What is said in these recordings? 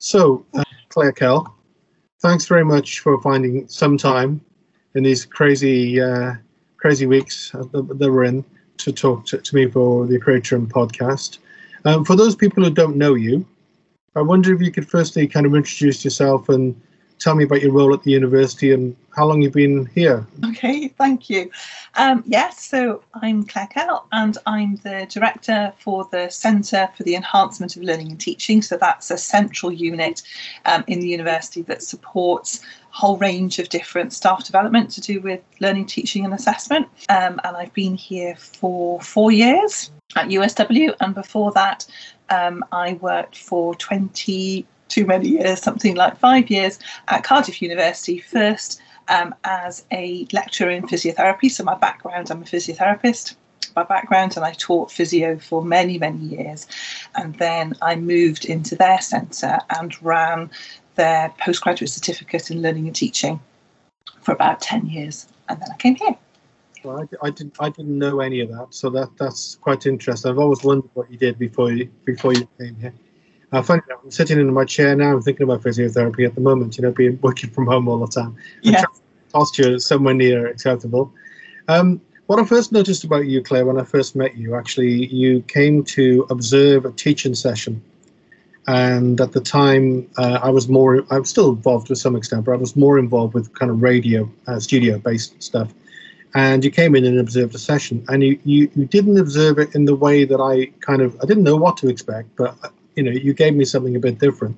So, uh, Claire Kell, thanks very much for finding some time in these crazy, uh, crazy weeks that we're in to talk to, to me for the Creatorium podcast. Um, for those people who don't know you, I wonder if you could firstly kind of introduce yourself and tell me about your role at the university and how long you've been here. Okay, thank you. Um, yes, so I'm Claire Kell and I'm the director for the Centre for the Enhancement of Learning and Teaching. So that's a central unit um, in the university that supports a whole range of different staff development to do with learning, teaching, and assessment. Um, and I've been here for four years at USW, and before that, um, I worked for 20 too many years, something like five years at Cardiff University, first um, as a lecturer in physiotherapy. So, my background, I'm a physiotherapist by background, and I taught physio for many, many years. And then I moved into their centre and ran their postgraduate certificate in learning and teaching for about 10 years. And then I came here. Well, I, I, didn't. I didn't know any of that, so that that's quite interesting. I've always wondered what you did before you before you came here. I find I'm sitting in my chair now. I'm thinking about physiotherapy at the moment. You know, being working from home all the time. Yeah. Posture is somewhere near acceptable. Um, what I first noticed about you, Claire, when I first met you, actually, you came to observe a teaching session, and at the time, uh, I was more. I was still involved to some extent, but I was more involved with kind of radio, uh, studio-based stuff. And you came in and observed a session, and you, you you didn't observe it in the way that I kind of I didn't know what to expect, but you know, you gave me something a bit different.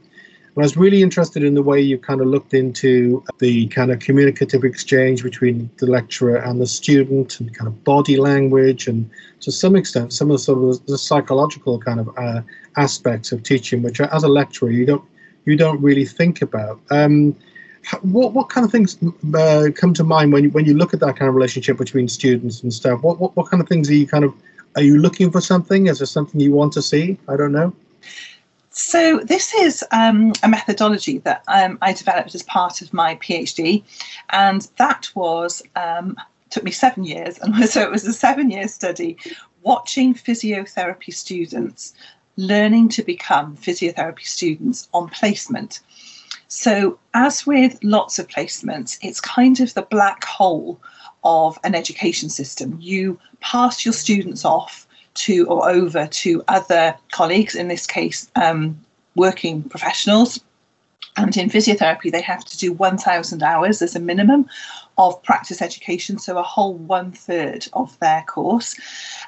And I was really interested in the way you kind of looked into the kind of communicative exchange between the lecturer and the student and kind of body language and to some extent some of the sort of the psychological kind of uh, aspects of teaching, which as a lecturer you don't you don't really think about. Um, what what kind of things uh, come to mind when you, when you look at that kind of relationship between students and staff? What, what what kind of things are you kind of are you looking for something? Is there something you want to see? I don't know. So this is um, a methodology that um, I developed as part of my PhD, and that was um, took me seven years, and so it was a seven-year study watching physiotherapy students learning to become physiotherapy students on placement. So, as with lots of placements, it's kind of the black hole of an education system. You pass your students off to or over to other colleagues, in this case, um, working professionals. And in physiotherapy, they have to do 1,000 hours as a minimum of practice education, so a whole one third of their course.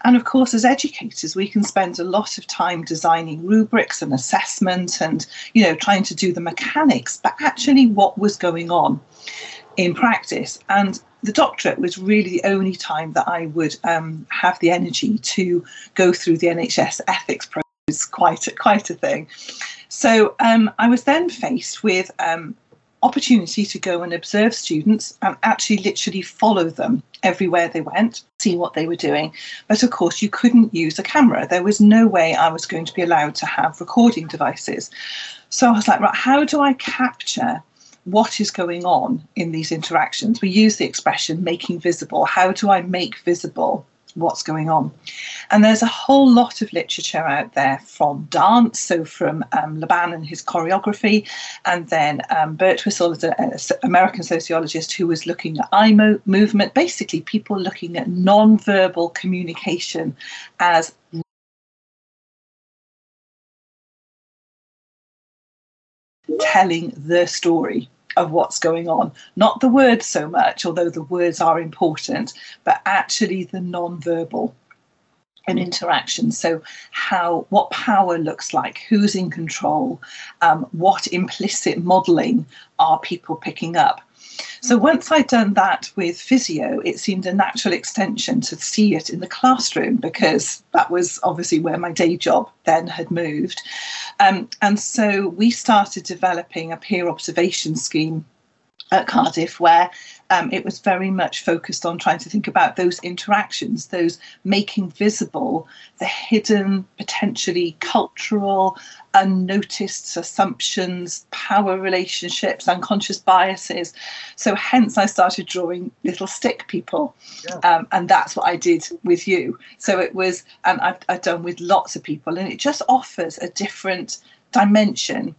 And of course, as educators, we can spend a lot of time designing rubrics and assessment and, you know, trying to do the mechanics, but actually what was going on in practice. And the doctorate was really the only time that I would um, have the energy to go through the NHS ethics process. Quite a, quite a thing. So um, I was then faced with um, opportunity to go and observe students and actually literally follow them everywhere they went, see what they were doing. But of course, you couldn't use a camera. There was no way I was going to be allowed to have recording devices. So I was like, right, how do I capture what is going on in these interactions. We use the expression making visible. How do I make visible what's going on? And there's a whole lot of literature out there from dance, so from um, Laban and his choreography, and then um, Birdwhistell is an American sociologist who was looking at eye mo- movement, basically people looking at non-verbal communication as telling the story of what's going on. Not the words so much, although the words are important, but actually the non-verbal and interaction. So, how what power looks like, who's in control, um, what implicit modelling are people picking up. So once I'd done that with physio, it seemed a natural extension to see it in the classroom because that was obviously where my day job then had moved. Um, and so we started developing a peer observation scheme at Cardiff where um, it was very much focused on trying to think about those interactions, those making visible the hidden, potentially cultural, unnoticed assumptions, power relationships, unconscious biases. So, hence, I started drawing little stick people. Yeah. Um, and that's what I did with you. So, it was, and I've, I've done with lots of people, and it just offers a different dimension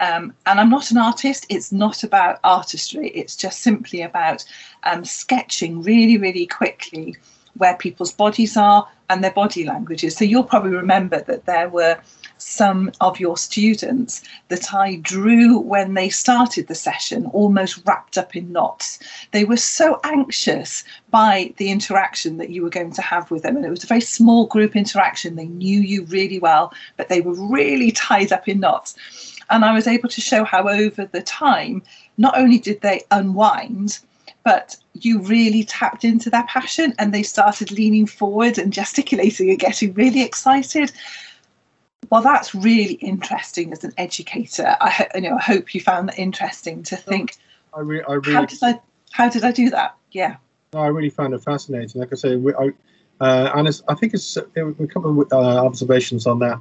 Um, and I'm not an artist. It's not about artistry. It's just simply about um, sketching really, really quickly where people's bodies are and their body languages. So you'll probably remember that there were some of your students that I drew when they started the session almost wrapped up in knots. They were so anxious by the interaction that you were going to have with them. And it was a very small group interaction. They knew you really well, but they were really tied up in knots. And I was able to show how over the time, not only did they unwind, but you really tapped into their passion and they started leaning forward and gesticulating and getting really excited. Well, that's really interesting as an educator. I, you know, I hope you found that interesting to think. I, re- I really, how did I how did I do that? Yeah. No, I really found it fascinating. Like I say, we, I, uh, and I think it's a couple of uh, observations on that.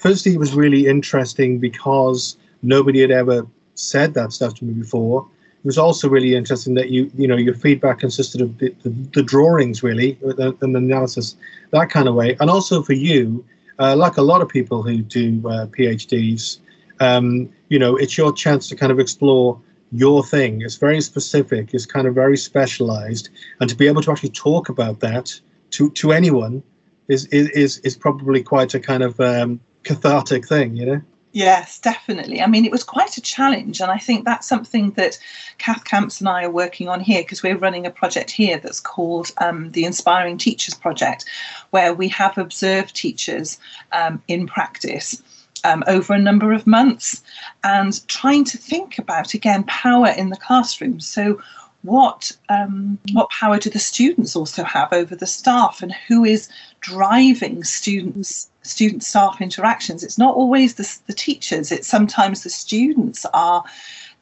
Firstly, it was really interesting because nobody had ever said that stuff to me before. It was also really interesting that you, you know, your feedback consisted of the, the, the drawings really and the analysis, that kind of way. And also for you, uh, like a lot of people who do uh, PhDs, um, you know, it's your chance to kind of explore your thing. It's very specific. It's kind of very specialized, and to be able to actually talk about that to to anyone is is is probably quite a kind of um, cathartic thing, you know. Yes, definitely. I mean, it was quite a challenge, and I think that's something that Kath Camps and I are working on here because we're running a project here that's called um, the Inspiring Teachers Project, where we have observed teachers um, in practice. Um, over a number of months and trying to think about again power in the classroom so what um, what power do the students also have over the staff and who is driving students student staff interactions? It's not always the, the teachers. It's sometimes the students are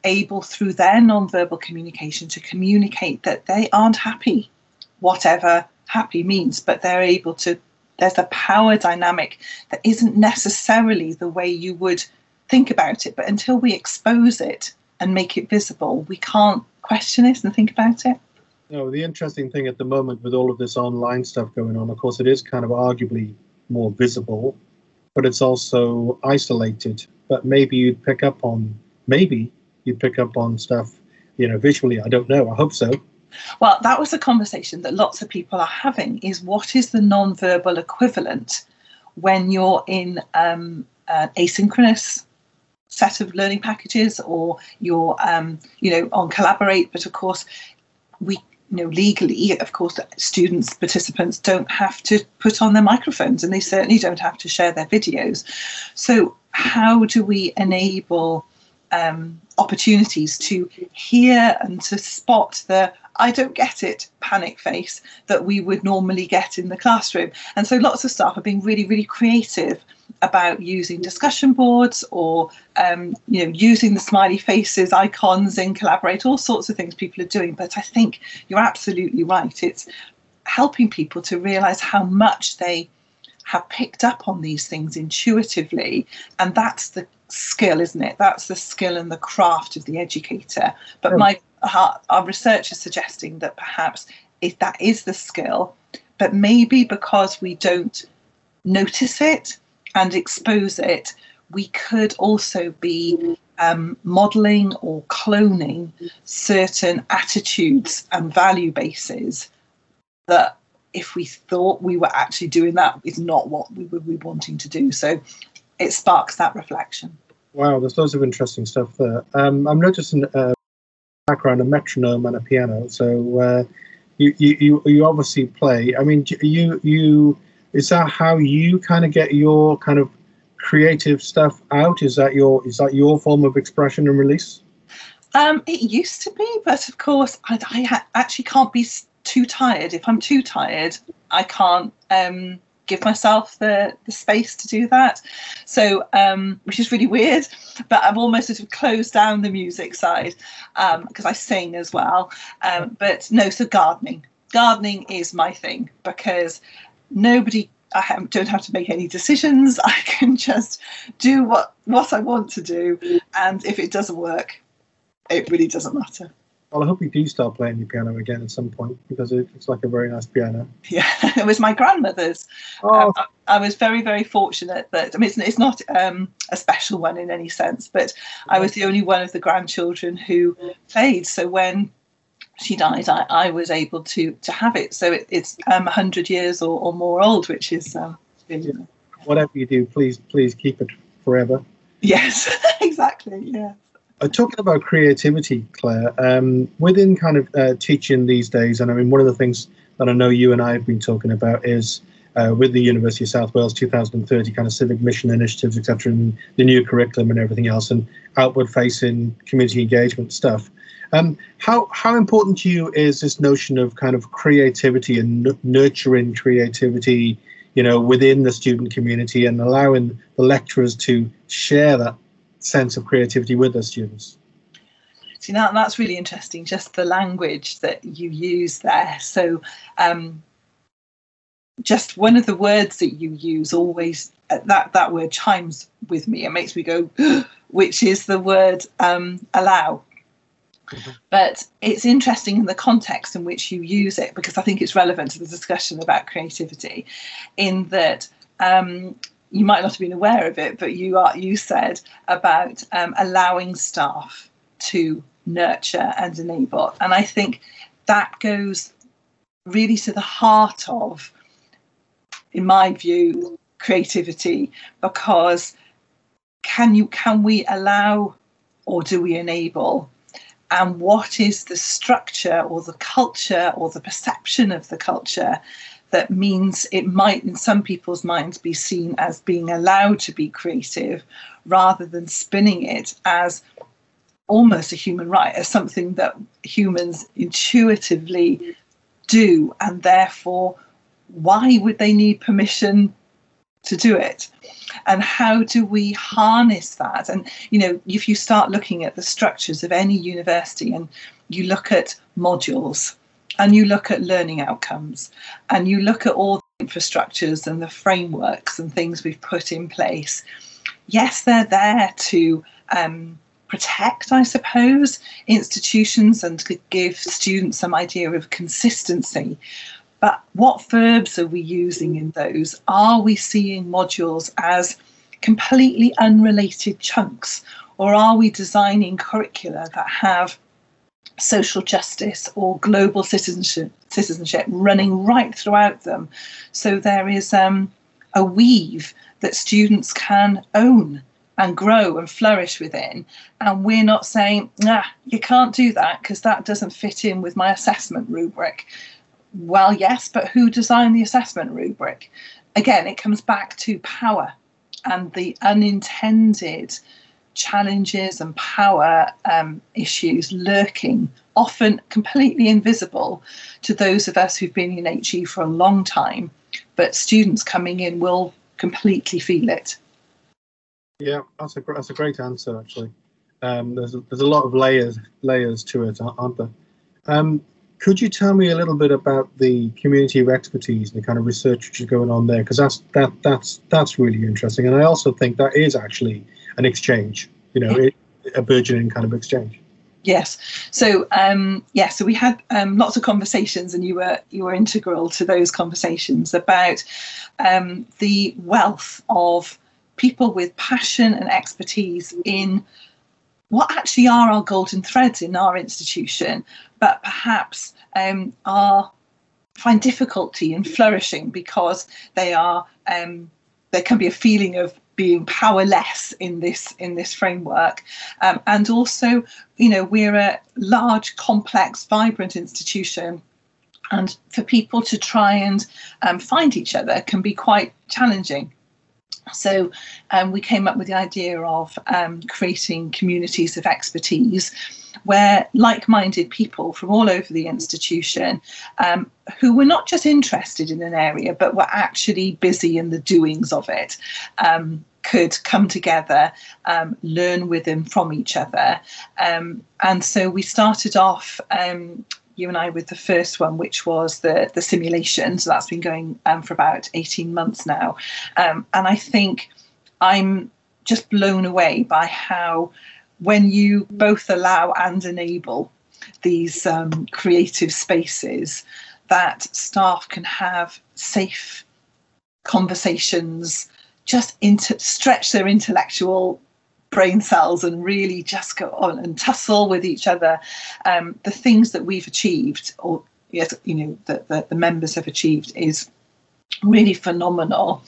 able through their non-verbal communication to communicate that they aren't happy whatever happy means but they're able to there's a power dynamic that isn't necessarily the way you would think about it but until we expose it and make it visible we can't question it and think about it no the interesting thing at the moment with all of this online stuff going on of course it is kind of arguably more visible, but it's also isolated. But maybe you'd pick up on maybe you'd pick up on stuff, you know, visually. I don't know. I hope so. Well, that was a conversation that lots of people are having. Is what is the non-verbal equivalent when you're in um, an asynchronous set of learning packages, or you're, um, you know, on Collaborate? But of course, we you know, legally, of course, students, participants don't have to put on their microphones and they certainly don't have to share their videos. So, how do we enable um, opportunities to hear and to spot the I don't get it panic face that we would normally get in the classroom? And so, lots of staff are being really, really creative about using discussion boards or um, you know using the smiley faces icons in collaborate all sorts of things people are doing. But i think you're absolutely right. It's helping people to realize how much they have picked up on these things intuitively. And that's the skill isn't it? That's the skill and the craft of the educator. But my our, our research is suggesting that perhaps if that is the skill but maybe because we don't notice it and expose it, we could also be um, modeling or cloning certain attitudes and value bases that if we thought we were actually doing that is not what we would be wanting to do. So it sparks that reflection. Wow, there's loads of interesting stuff there. Um, I'm noticing a uh, background, a metronome and a piano. So uh, you, you, you obviously play. I mean, you you is that how you kind of get your kind of creative stuff out? Is that your is that your form of expression and release? Um, it used to be, but of course, I, I ha- actually can't be too tired. If I'm too tired, I can't um, give myself the, the space to do that. So, um, which is really weird, but I've almost sort of closed down the music side because um, I sing as well. Um, but no, so gardening. Gardening is my thing because nobody I don't have to make any decisions. I can just do what what I want to do, and if it doesn't work, it really doesn't matter. Well, I hope you do start playing the piano again at some point because it looks like a very nice piano. Yeah, it was my grandmother's. Oh, Um, I, I was very, very fortunate that I mean, it's, it's not um, a special one in any sense, but I was the only one of the grandchildren who played. So when she died, I, I was able to to have it. So it, it's um, 100 years or, or more old, which is um, really, whatever you do, please, please keep it forever. yes, exactly, yeah. Uh, talking about creativity, Claire, um, within kind of uh, teaching these days, and I mean, one of the things that I know you and I have been talking about is uh, with the University of South Wales 2030 kind of civic mission initiatives, etc., and the new curriculum and everything else, and outward-facing community engagement stuff. Um, how how important to you is this notion of kind of creativity and n- nurturing creativity, you know, within the student community and allowing the lecturers to share that sense of creativity with their students? See, now that's really interesting, just the language that you use there. So, um, just one of the words that you use always, uh, that, that word chimes with me and makes me go, which is the word um, allow. Mhm. But it's interesting in the context in which you use it because I think it's relevant to the discussion about creativity, in that um, you might not have been aware of it, but you are you said about um, allowing staff to nurture and enable. And I think that goes really to the heart of, in my view, creativity, because can you can we allow or do we enable? And what is the structure or the culture or the perception of the culture that means it might, in some people's minds, be seen as being allowed to be creative rather than spinning it as almost a human right, as something that humans intuitively do, and therefore, why would they need permission to do it? And how do we harness that? And you know, if you start looking at the structures of any university and you look at modules and you look at learning outcomes and you look at all the infrastructures and the frameworks and things we've put in place, yes, they're there to um, protect, I suppose, institutions and to give students some idea of consistency. But what verbs are we using in those? Are we seeing modules as completely unrelated chunks? Or are we designing curricula that have social justice or global citizenship, citizenship running right throughout them? So there is um, a weave that students can own and grow and flourish within. And we're not saying, nah, you can't do that because that doesn't fit in with my assessment rubric. Well, yes, but who designed the assessment rubric? Again, it comes back to power and the unintended challenges and power um, issues lurking, often completely invisible to those of us who've been in HE for a long time. But students coming in will completely feel it. Yeah, that's a that's a great answer actually. Um, there's a, there's a lot of layers layers to it, aren't there? Um, could you tell me a little bit about the community of expertise and the kind of research which is going on there? Because that's that that's that's really interesting, and I also think that is actually an exchange. You know, a burgeoning kind of exchange. Yes. So um, yeah. So we had um, lots of conversations, and you were you were integral to those conversations about um, the wealth of people with passion and expertise in what actually are our golden threads in our institution, but perhaps um, are find difficulty in flourishing because they are um, there can be a feeling of being powerless in this in this framework. Um, and also you know we're a large complex vibrant institution. And for people to try and um, find each other can be quite challenging. So um, we came up with the idea of um, creating communities of expertise where like-minded people from all over the institution um, who were not just interested in an area but were actually busy in the doings of it. Um, could come together, um, learn with and from each other. Um, and so we started off um, you and I with the first one, which was the the simulation. So that's been going um, for about eighteen months now, um, and I think I'm just blown away by how when you both allow and enable, these um, creative spaces that staff can have safe conversations, just inter- stretch their intellectual brain cells and really just go on and tussle with each other. Um, the things that we've achieved, or yes, you know, that the, the, members have achieved, is really phenomenal.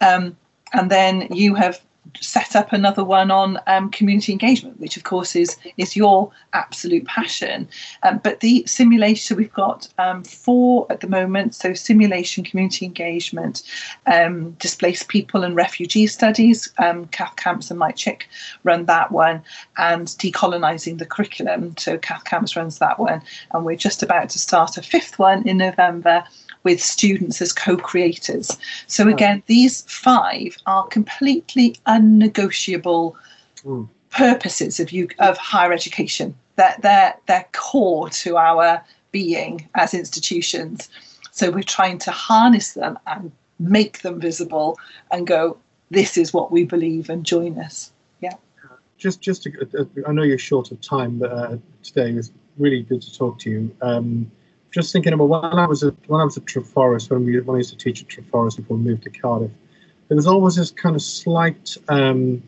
Um, and then you have set up another one on um, community engagement, which of course is is your absolute passion. Um, but the simulation we've got um, four at the moment. So simulation, community engagement, um, displaced people and refugee studies. Um, Kath Camps and Mike Chick run that one, and decolonising the curriculum. So Kath Camps runs that one, and we're just about to start a fifth one in November with students as co-creators. So again, these five are completely unnegotiable mm. purposes of you of higher education. That they're they're core to our being as institutions. So we're trying to harness them and make them visible and go, this is what we believe and join us. Yeah. Just, just to, uh, I know you're short of time, but uh, today was really good to talk to you. Um, just thinking about when I was at when I was at Treforest, when we when I used to teach at Treforest before we moved to Cardiff, there was always this kind of slight um,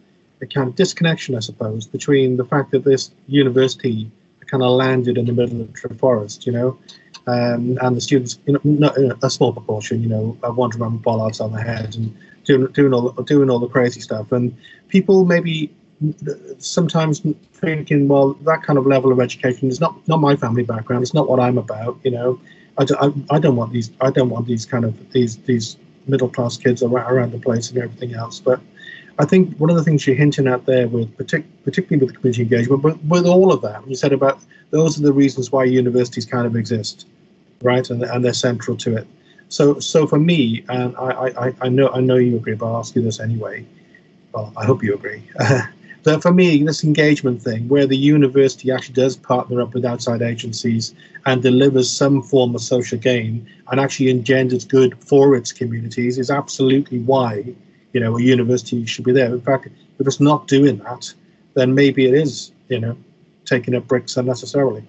kind of disconnection, I suppose, between the fact that this university kind of landed in the middle of Treforest, you know, um, and the students, you know, not, a small proportion, you know, wandering around with bollards on their head and doing doing all doing all the crazy stuff, and people maybe sometimes thinking, well, that kind of level of education is not not my family background. It's not what I'm about. You know, I, don't, I, I don't want these. I don't want these kind of these these middle class kids around, the place and everything else. But I think one of the things you're hinting at there, with partic- particularly with community engagement, but with all of that, you said about those are the reasons why universities kind of exist, right? And and they're central to it. So so for me, and I I, I know I know you agree, but I'll ask you this anyway. Well, I hope you agree. So for me, this engagement thing, where the university actually does partner up with outside agencies and delivers some form of social gain and actually engenders good for its communities, is absolutely why you know a university should be there. In fact, if it's not doing that, then maybe it is you know taking up bricks unnecessarily.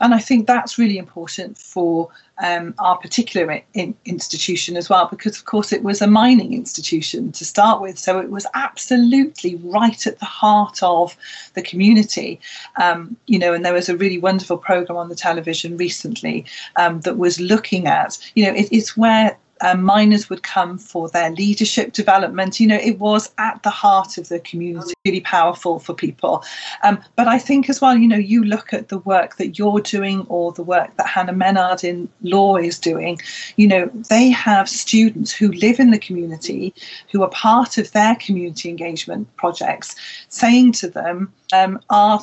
And I think that's really important for um, our particular in, institution as well, because of course it was a mining institution to start with. So it was absolutely right at the heart of the community. Um, you know, and there was a really wonderful program on the television recently um, that was looking at, you know, it, it's where um, miners would come for their leadership development. You know, it was at the heart of the community, really powerful for people. Um, but I think as well, you know, you look at the work that you're doing or the work that Hannah Menard in law is doing, you know, they have students who live in the community, who are part of their community engagement projects, saying to them, um, our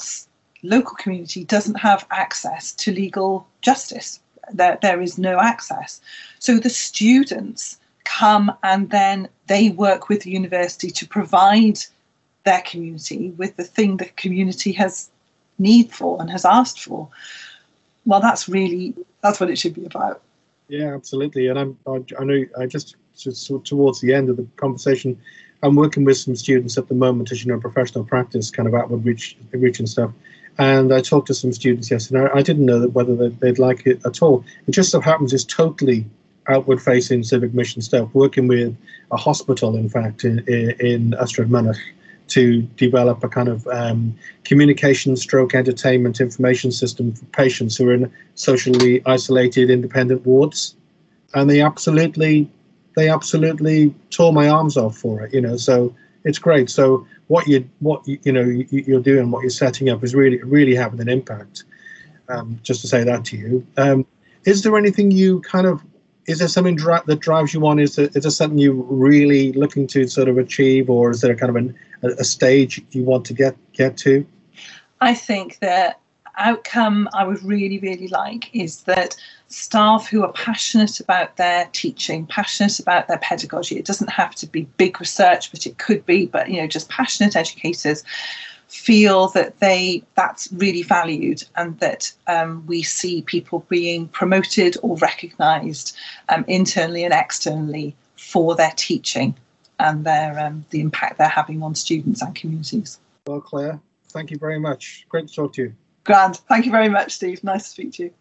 local community doesn't have access to legal justice there, there is no access. So the students come and then they work with the university to provide their community with the thing the community has need for and has asked for. Well, that's really that's what it should be about. Yeah, absolutely. And I'm I, I know I just, just towards the end of the conversation, I'm working with some students at the moment, as you know, professional practice, kind of outward reach, reach and stuff. And I talked to some students yesterday. I didn't know whether they'd like it at all. It just so happens it's totally outward facing civic mission stuff, working with a hospital, in fact, in, in Ystrad to develop a kind of um, communication stroke entertainment information system for patients who are in socially isolated independent wards. And they absolutely, they absolutely tore my arms off for it, you know, so it's great. So what you what you, you know you're doing, what you're setting up is really really having an impact. Um, just to say that to you, um, is there anything you kind of is there something that drives you on? Is there, is there something you're really looking to sort of achieve, or is there kind of an, a, a stage you want to get get to? I think that outcome I would really, really like is that staff who are passionate about their teaching, passionate about their pedagogy, it doesn't have to be big research, but it could be, but you know, just passionate educators feel that they that's really valued and that um, we see people being promoted or recognized um, internally and externally for their teaching and their um, the impact they're having on students and communities. Well, Claire, thank you very much. Great to talk to you. Grand. Thank you very much, Steve. Nice to speak to you.